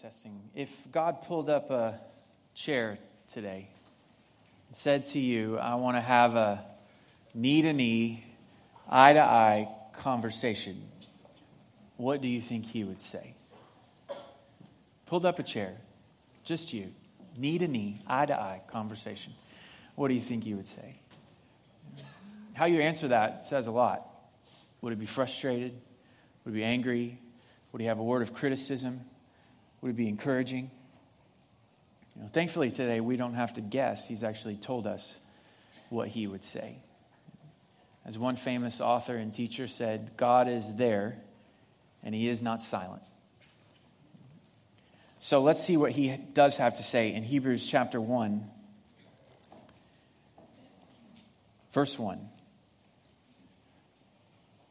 Testing. If God pulled up a chair today and said to you, I want to have a knee to knee, eye to eye conversation, what do you think he would say? Pulled up a chair, just you, knee to knee, eye to eye conversation. What do you think he would say? How you answer that says a lot. Would he be frustrated? Would he be angry? Would he have a word of criticism? Would it be encouraging? You know, thankfully, today we don't have to guess. He's actually told us what he would say. As one famous author and teacher said, God is there and he is not silent. So let's see what he does have to say in Hebrews chapter 1, verse 1.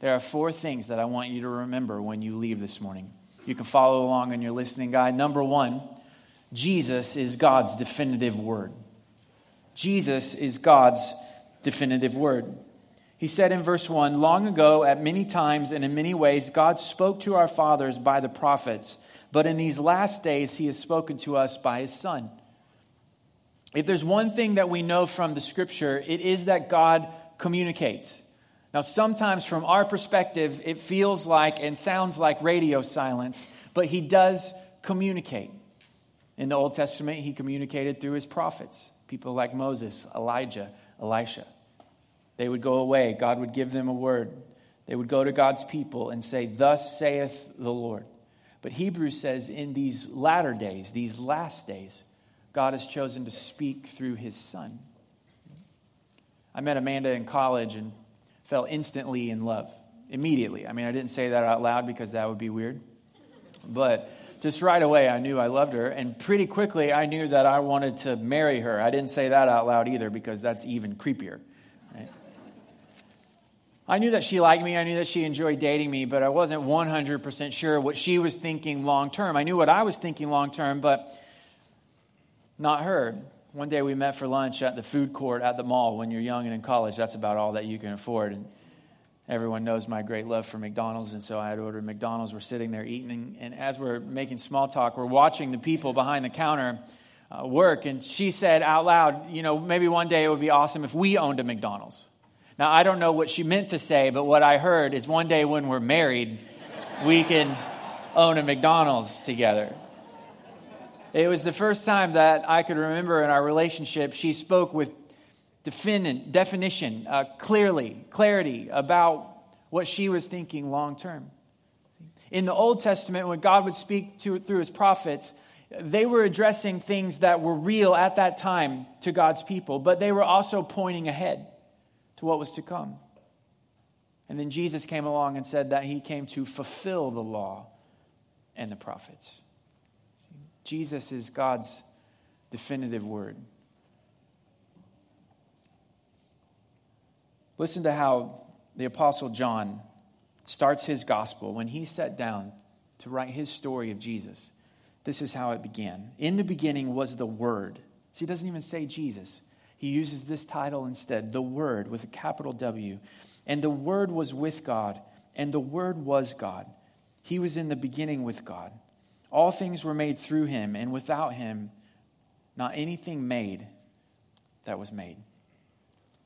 There are four things that I want you to remember when you leave this morning. You can follow along on your listening guide. Number one, Jesus is God's definitive word. Jesus is God's definitive word. He said in verse 1 Long ago, at many times and in many ways, God spoke to our fathers by the prophets, but in these last days, He has spoken to us by His Son. If there's one thing that we know from the scripture, it is that God communicates. Now, sometimes from our perspective, it feels like and sounds like radio silence, but he does communicate. In the Old Testament, he communicated through his prophets, people like Moses, Elijah, Elisha. They would go away, God would give them a word. They would go to God's people and say, Thus saith the Lord. But Hebrews says, in these latter days, these last days, God has chosen to speak through his son. I met Amanda in college, and fell instantly in love. Immediately. I mean, I didn't say that out loud because that would be weird. But just right away, I knew I loved her. And pretty quickly, I knew that I wanted to marry her. I didn't say that out loud either because that's even creepier. Right? I knew that she liked me. I knew that she enjoyed dating me, but I wasn't 100% sure what she was thinking long term. I knew what I was thinking long term, but not her. One day we met for lunch at the food court at the mall when you're young and in college. That's about all that you can afford. And everyone knows my great love for McDonald's, and so I had ordered McDonald's. We're sitting there eating, and as we're making small talk, we're watching the people behind the counter uh, work. And she said out loud, You know, maybe one day it would be awesome if we owned a McDonald's. Now, I don't know what she meant to say, but what I heard is one day when we're married, we can own a McDonald's together. It was the first time that I could remember in our relationship she spoke with definition, uh, clearly, clarity about what she was thinking long term. In the Old Testament, when God would speak to, through his prophets, they were addressing things that were real at that time to God's people, but they were also pointing ahead to what was to come. And then Jesus came along and said that he came to fulfill the law and the prophets. Jesus is God's definitive word. Listen to how the Apostle John starts his gospel when he sat down to write his story of Jesus. This is how it began. In the beginning was the Word. See, he doesn't even say Jesus. He uses this title instead, the Word with a capital W. And the Word was with God, and the Word was God. He was in the beginning with God. All things were made through him, and without him, not anything made that was made.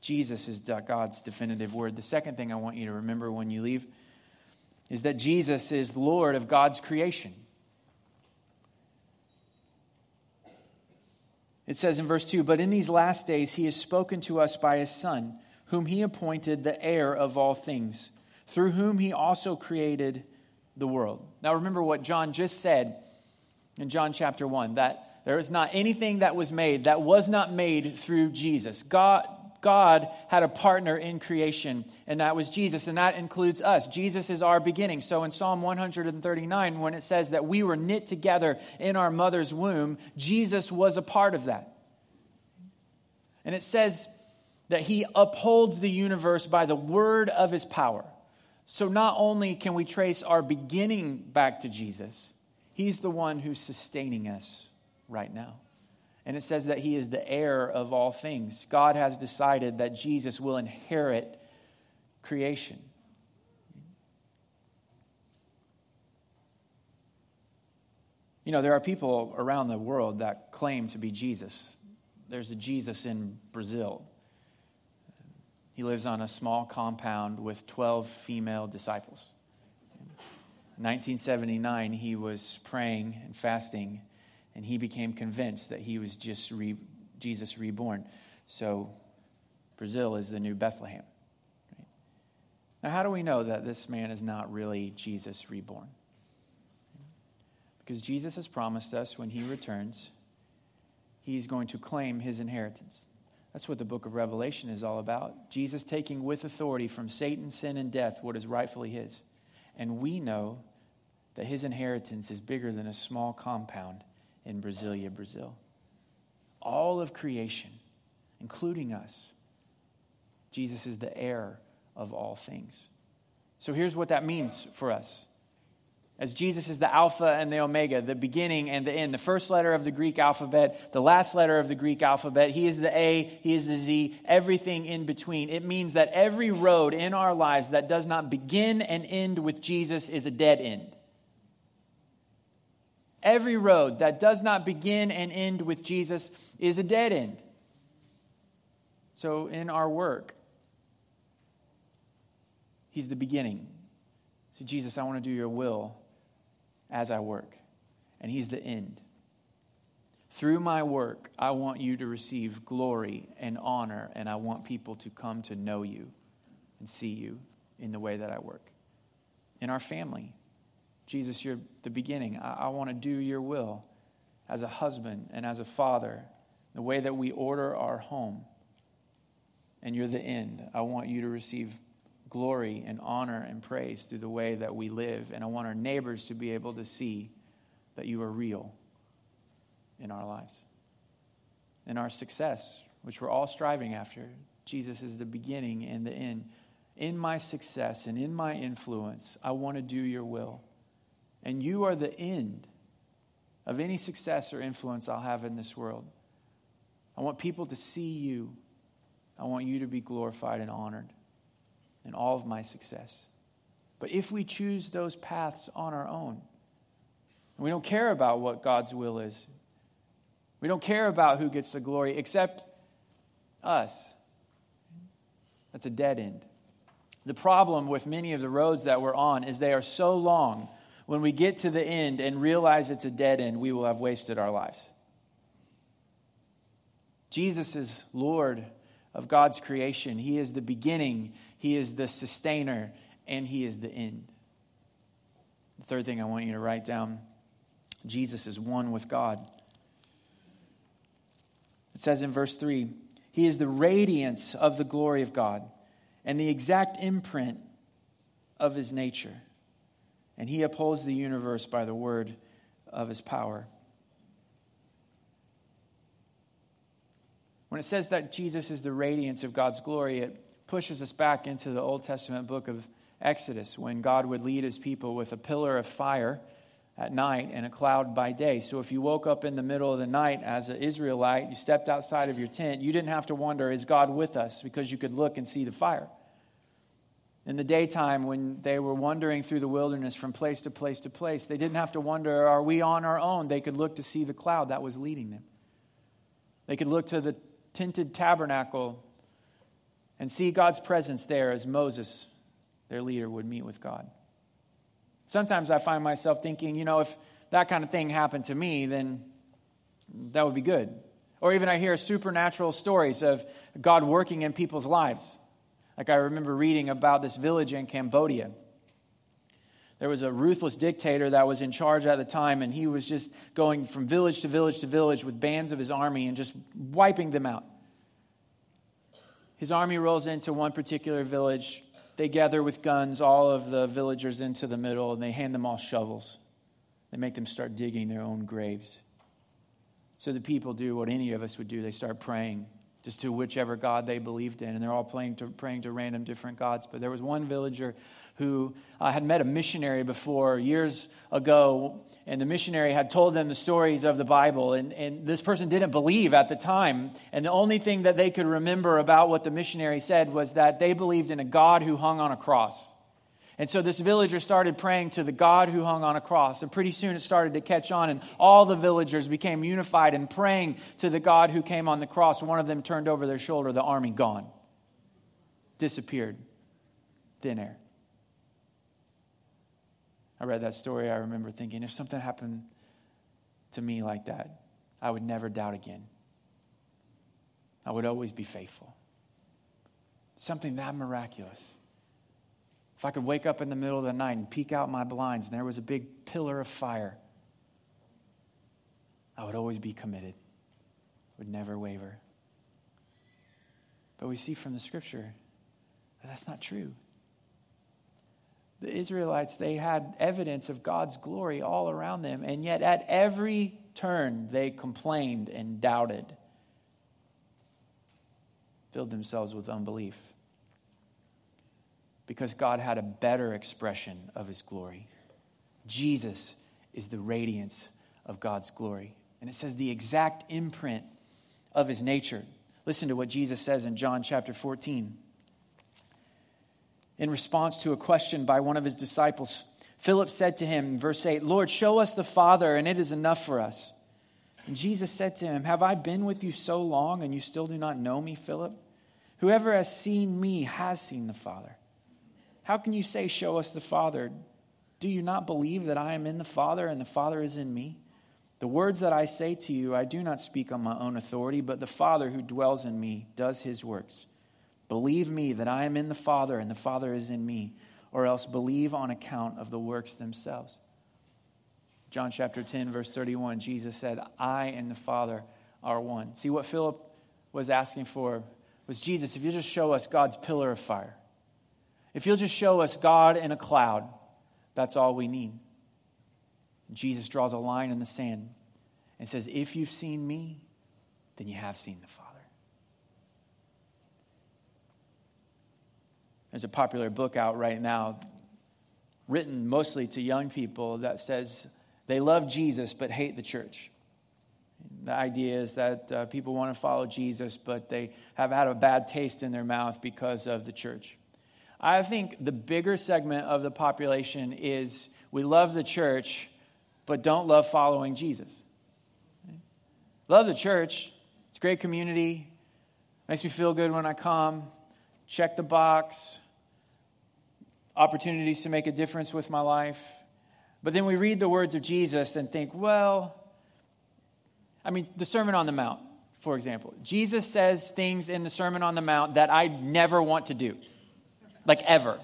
Jesus is God's definitive word. The second thing I want you to remember when you leave is that Jesus is Lord of God's creation. It says in verse 2 But in these last days he has spoken to us by his Son, whom he appointed the heir of all things, through whom he also created the world. Now remember what John just said in John chapter 1 that there is not anything that was made that was not made through Jesus. God, God had a partner in creation, and that was Jesus, and that includes us. Jesus is our beginning. So in Psalm 139, when it says that we were knit together in our mother's womb, Jesus was a part of that. And it says that he upholds the universe by the word of his power. So not only can we trace our beginning back to Jesus, he's the one who's sustaining us right now. And it says that he is the heir of all things. God has decided that Jesus will inherit creation. You know, there are people around the world that claim to be Jesus. There's a Jesus in Brazil. He lives on a small compound with 12 female disciples. In 1979, he was praying and fasting and he became convinced that he was just re, Jesus reborn. So Brazil is the new Bethlehem. Now, how do we know that this man is not really Jesus reborn? Because Jesus has promised us when he returns, he's going to claim his inheritance. That's what the book of Revelation is all about. Jesus taking with authority from Satan, sin, and death what is rightfully his. And we know that his inheritance is bigger than a small compound in Brasilia, Brazil. All of creation, including us, Jesus is the heir of all things. So here's what that means for us. As Jesus is the Alpha and the Omega, the beginning and the end, the first letter of the Greek alphabet, the last letter of the Greek alphabet, He is the A, He is the Z, everything in between. It means that every road in our lives that does not begin and end with Jesus is a dead end. Every road that does not begin and end with Jesus is a dead end. So, in our work, He's the beginning. So, Jesus, I want to do your will as I work. And He's the end. Through my work, I want you to receive glory and honor, and I want people to come to know you and see you in the way that I work. In our family, Jesus, you're the beginning. I, I want to do your will as a husband and as a father, the way that we order our home. And you're the end. I want you to receive glory and honor and praise through the way that we live. And I want our neighbors to be able to see that you are real in our lives. In our success, which we're all striving after, Jesus is the beginning and the end. In my success and in my influence, I want to do your will. And you are the end of any success or influence I'll have in this world. I want people to see you. I want you to be glorified and honored in all of my success. But if we choose those paths on our own, we don't care about what God's will is, we don't care about who gets the glory except us. That's a dead end. The problem with many of the roads that we're on is they are so long when we get to the end and realize it's a dead end, we will have wasted our lives. Jesus is Lord of God's creation. He is the beginning, He is the sustainer, and He is the end. The third thing I want you to write down Jesus is one with God. It says in verse 3 He is the radiance of the glory of God and the exact imprint of His nature and he upholds the universe by the word of his power. When it says that Jesus is the radiance of God's glory, it pushes us back into the Old Testament book of Exodus when God would lead his people with a pillar of fire at night and a cloud by day. So if you woke up in the middle of the night as an Israelite, you stepped outside of your tent, you didn't have to wonder, is God with us? Because you could look and see the fire. In the daytime, when they were wandering through the wilderness from place to place to place, they didn't have to wonder, are we on our own? They could look to see the cloud that was leading them. They could look to the tinted tabernacle and see God's presence there as Moses, their leader, would meet with God. Sometimes I find myself thinking, you know, if that kind of thing happened to me, then that would be good. Or even I hear supernatural stories of God working in people's lives. Like I remember reading about this village in Cambodia. There was a ruthless dictator that was in charge at the time, and he was just going from village to village to village with bands of his army and just wiping them out. His army rolls into one particular village. They gather with guns all of the villagers into the middle and they hand them all shovels. They make them start digging their own graves. So the people do what any of us would do they start praying just to whichever God they believed in. And they're all praying to, praying to random different gods. But there was one villager who uh, had met a missionary before years ago, and the missionary had told them the stories of the Bible. And, and this person didn't believe at the time. And the only thing that they could remember about what the missionary said was that they believed in a God who hung on a cross. And so this villager started praying to the God who hung on a cross. And pretty soon it started to catch on, and all the villagers became unified in praying to the God who came on the cross. One of them turned over their shoulder, the army gone, disappeared, thin air. I read that story. I remember thinking, if something happened to me like that, I would never doubt again. I would always be faithful. Something that miraculous. If I could wake up in the middle of the night and peek out my blinds and there was a big pillar of fire, I would always be committed, would never waver. But we see from the scripture that that's not true. The Israelites, they had evidence of God's glory all around them, and yet at every turn they complained and doubted, filled themselves with unbelief because God had a better expression of his glory. Jesus is the radiance of God's glory. And it says the exact imprint of his nature. Listen to what Jesus says in John chapter 14. In response to a question by one of his disciples, Philip said to him, verse 8, Lord, show us the Father, and it is enough for us. And Jesus said to him, Have I been with you so long, and you still do not know me, Philip? Whoever has seen me has seen the Father. How can you say, Show us the Father? Do you not believe that I am in the Father and the Father is in me? The words that I say to you, I do not speak on my own authority, but the Father who dwells in me does his works. Believe me that I am in the Father and the Father is in me, or else believe on account of the works themselves. John chapter 10, verse 31, Jesus said, I and the Father are one. See, what Philip was asking for was Jesus, if you just show us God's pillar of fire, if you'll just show us God in a cloud, that's all we need. Jesus draws a line in the sand and says, If you've seen me, then you have seen the Father. There's a popular book out right now, written mostly to young people, that says they love Jesus but hate the church. The idea is that uh, people want to follow Jesus, but they have had a bad taste in their mouth because of the church. I think the bigger segment of the population is we love the church, but don't love following Jesus. Love the church. It's great community. Makes me feel good when I come. Check the box. Opportunities to make a difference with my life. But then we read the words of Jesus and think, well, I mean, the Sermon on the Mount, for example. Jesus says things in the Sermon on the Mount that I never want to do like ever.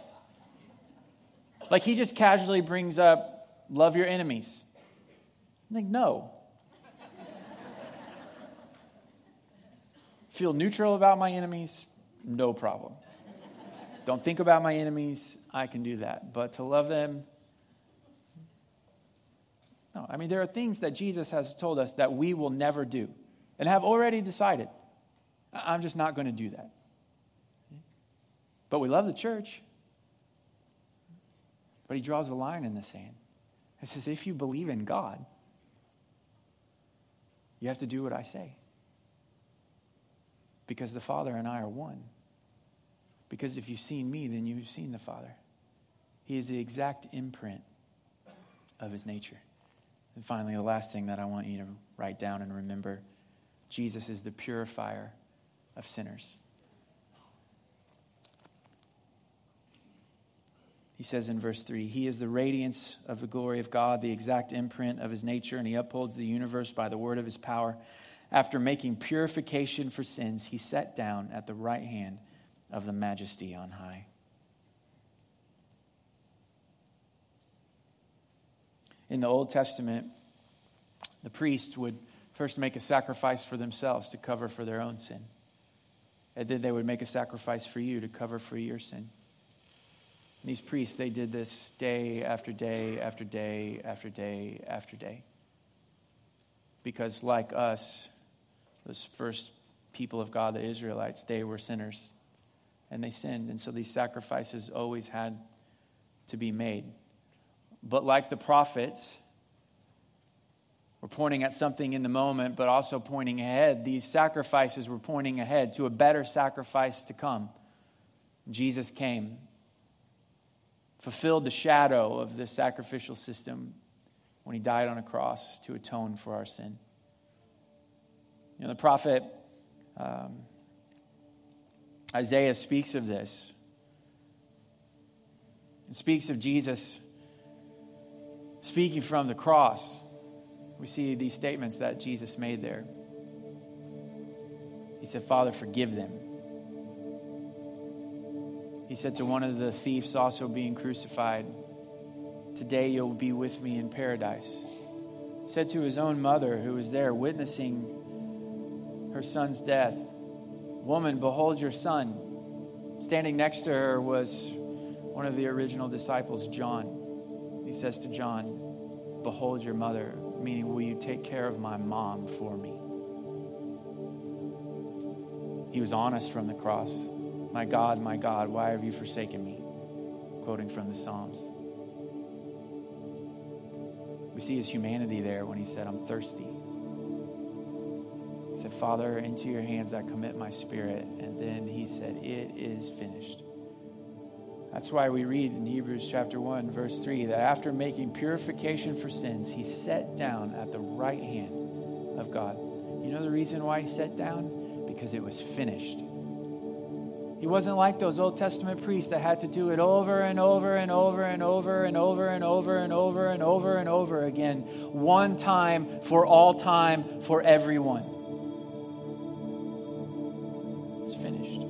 Like he just casually brings up, love your enemies. I'm like, no. Feel neutral about my enemies? No problem. Don't think about my enemies? I can do that. But to love them? No. I mean, there are things that Jesus has told us that we will never do and have already decided. I'm just not going to do that. But we love the church. But he draws a line in the sand. He says, if you believe in God, you have to do what I say. Because the Father and I are one. Because if you've seen me, then you've seen the Father. He is the exact imprint of his nature. And finally, the last thing that I want you to write down and remember Jesus is the purifier of sinners. He says in verse 3 He is the radiance of the glory of God, the exact imprint of his nature, and he upholds the universe by the word of his power. After making purification for sins, he sat down at the right hand of the majesty on high. In the Old Testament, the priest would first make a sacrifice for themselves to cover for their own sin. And then they would make a sacrifice for you to cover for your sin. These priests, they did this day after day after day after day after day. Because, like us, those first people of God, the Israelites, they were sinners and they sinned. And so these sacrifices always had to be made. But like the prophets, we're pointing at something in the moment, but also pointing ahead. These sacrifices were pointing ahead to a better sacrifice to come. Jesus came, fulfilled the shadow of the sacrificial system when he died on a cross to atone for our sin. You know, the prophet um, Isaiah speaks of this. It speaks of Jesus speaking from the cross. We see these statements that Jesus made there. He said, Father, forgive them. He said to one of the thieves also being crucified, Today you'll be with me in paradise. He said to his own mother, who was there witnessing her son's death, Woman, behold your son. Standing next to her was one of the original disciples, John. He says to John, Behold your mother, meaning, will you take care of my mom for me? He was honest from the cross. My God, my God, why have you forsaken me? Quoting from the Psalms. We see his humanity there when he said, I'm thirsty He said, Father, into your hands I commit my spirit. And then he said, It is finished. That's why we read in Hebrews chapter 1, verse 3, that after making purification for sins, he sat down at the right hand of God. You know the reason why he sat down? Because it was finished. He wasn't like those Old Testament priests that had to do it over and over and over and over and over and over and over and over and over again. One time for all time for everyone. It's finished.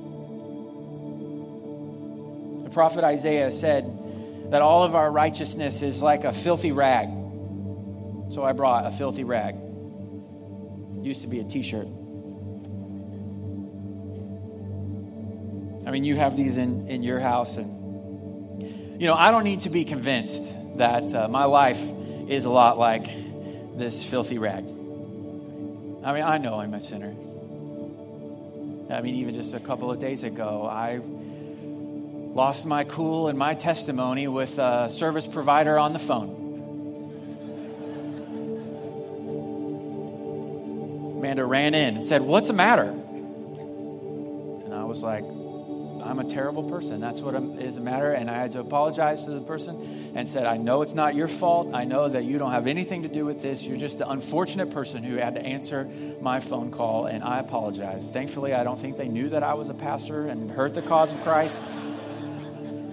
The prophet Isaiah said that all of our righteousness is like a filthy rag. So I brought a filthy rag. used to be a t shirt. I mean, you have these in, in your house, and, you know, I don't need to be convinced that uh, my life is a lot like this filthy rag. I mean, I know I'm a sinner. I mean, even just a couple of days ago, I Lost my cool and my testimony with a service provider on the phone. Amanda ran in and said, What's the matter? And I was like, I'm a terrible person. That's what is the matter. And I had to apologize to the person and said, I know it's not your fault. I know that you don't have anything to do with this. You're just the unfortunate person who had to answer my phone call, and I apologize. Thankfully, I don't think they knew that I was a pastor and hurt the cause of Christ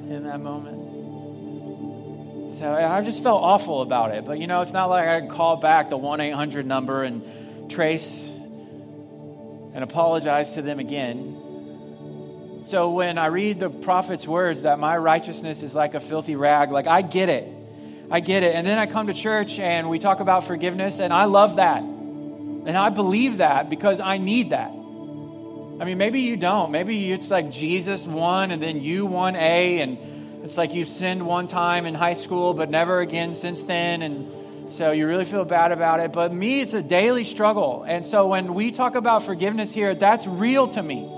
in that moment. So I just felt awful about it. But you know, it's not like I can call back the 1 800 number and trace and apologize to them again. So when I read the prophet's words that my righteousness is like a filthy rag, like I get it. I get it. And then I come to church and we talk about forgiveness, and I love that. And I believe that because I need that. I mean, maybe you don't. Maybe it's like Jesus won and then you won A, and it's like you've sinned one time in high school, but never again since then. And so you really feel bad about it. But me, it's a daily struggle. And so when we talk about forgiveness here, that's real to me.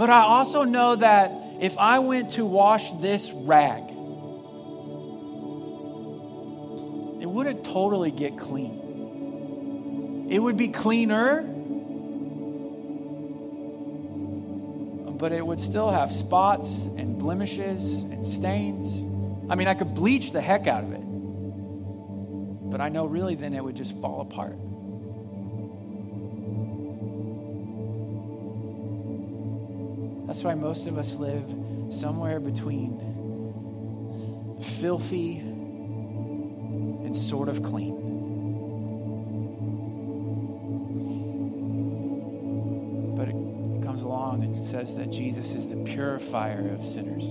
But I also know that if I went to wash this rag, it wouldn't totally get clean. It would be cleaner but it would still have spots and blemishes and stains. I mean, I could bleach the heck out of it, but I know really then it would just fall apart. That's why most of us live somewhere between filthy and sort of clean. But it comes along and says that Jesus is the purifier of sinners.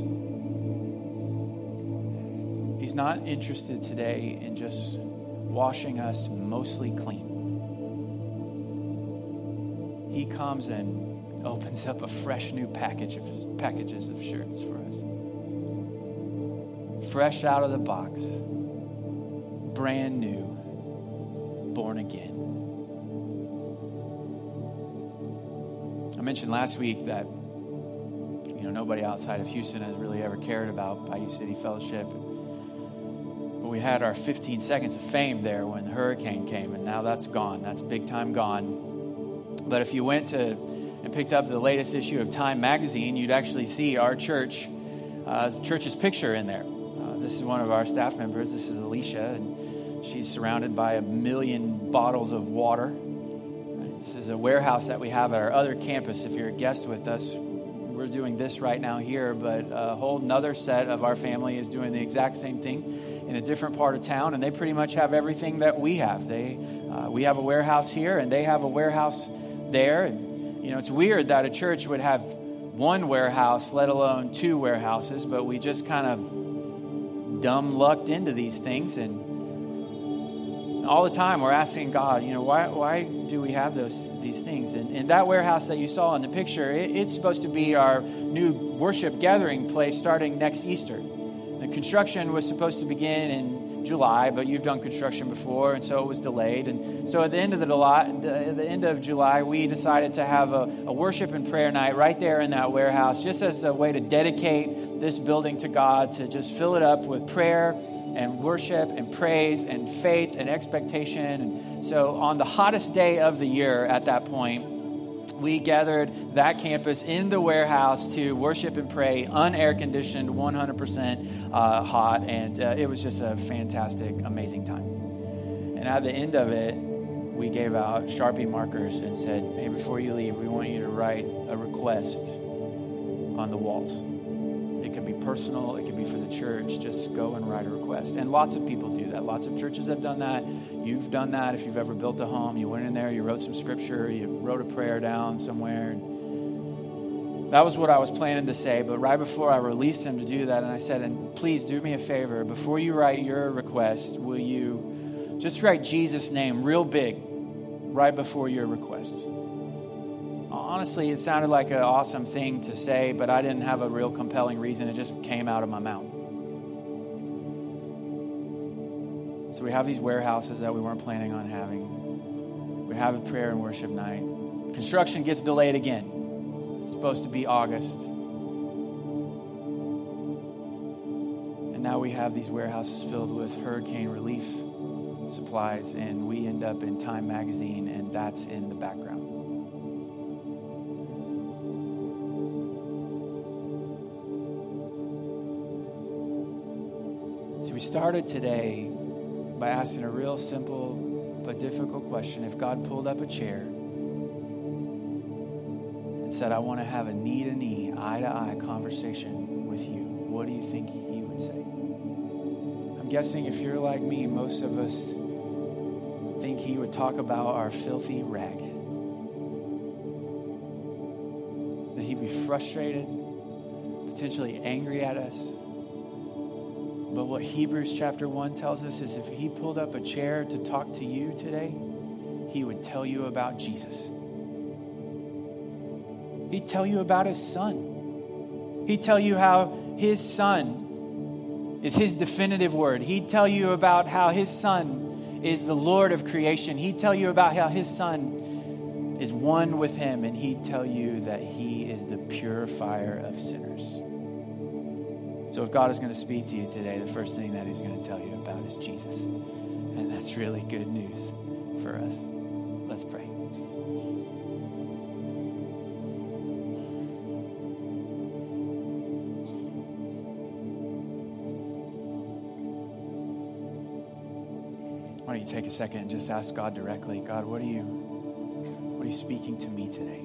He's not interested today in just washing us mostly clean. He comes and opens up a fresh new package of packages of shirts for us. Fresh out of the box, brand new, born again. I mentioned last week that you know nobody outside of Houston has really ever cared about Bayou City Fellowship. But we had our 15 seconds of fame there when the hurricane came, and now that's gone. That's big time gone. But if you went to and picked up the latest issue of Time magazine, you'd actually see our church, uh, church's picture in there. Uh, this is one of our staff members. This is Alicia, and she's surrounded by a million bottles of water. This is a warehouse that we have at our other campus. If you're a guest with us, we're doing this right now here, but a whole nother set of our family is doing the exact same thing in a different part of town, and they pretty much have everything that we have. They, uh, we have a warehouse here, and they have a warehouse there. And, you know, it's weird that a church would have one warehouse, let alone two warehouses, but we just kind of dumb lucked into these things and all the time we're asking God, you know, why, why do we have those these things? And, and that warehouse that you saw in the picture, it, it's supposed to be our new worship gathering place starting next Easter. Construction was supposed to begin in July, but you've done construction before, and so it was delayed. And so at the end of the, July, the end of July, we decided to have a, a worship and prayer night right there in that warehouse, just as a way to dedicate this building to God, to just fill it up with prayer and worship and praise and faith and expectation. And so, on the hottest day of the year at that point, we gathered that campus in the warehouse to worship and pray, unair conditioned, 100% uh, hot, and uh, it was just a fantastic, amazing time. And at the end of it, we gave out Sharpie markers and said, Hey, before you leave, we want you to write a request on the walls It could be personal, it could be for the church. Just go and write a request. And lots of people do that. Lots of churches have done that. You've done that. If you've ever built a home, you went in there, you wrote some scripture, you wrote a prayer down somewhere. That was what I was planning to say, but right before I released him to do that, and I said, and please do me a favor, before you write your request, will you just write Jesus' name real big right before your request? honestly, it sounded like an awesome thing to say, but I didn't have a real compelling reason. It just came out of my mouth. So we have these warehouses that we weren't planning on having. We have a prayer and worship night. Construction gets delayed again. It's supposed to be August. And now we have these warehouses filled with hurricane relief supplies, and we end up in Time Magazine, and that's in the background. So we started today by asking a real simple but difficult question. If God pulled up a chair and said, I want to have a knee to knee, eye to eye conversation with you, what do you think He would say? I'm guessing if you're like me, most of us think He would talk about our filthy rag. That He'd be frustrated, potentially angry at us but what Hebrews chapter 1 tells us is if he pulled up a chair to talk to you today, he would tell you about Jesus. He'd tell you about his son. He'd tell you how his son is his definitive word. He'd tell you about how his son is the Lord of creation. He'd tell you about how his son is one with him, and he'd tell you that he is the purifier of sinners. So if God is going to speak to you today, the first thing that He's going to tell you about is Jesus. And that's really good news for us. Let's pray. Why don't you take a second and just ask God directly, God, what are you what are you speaking to me today?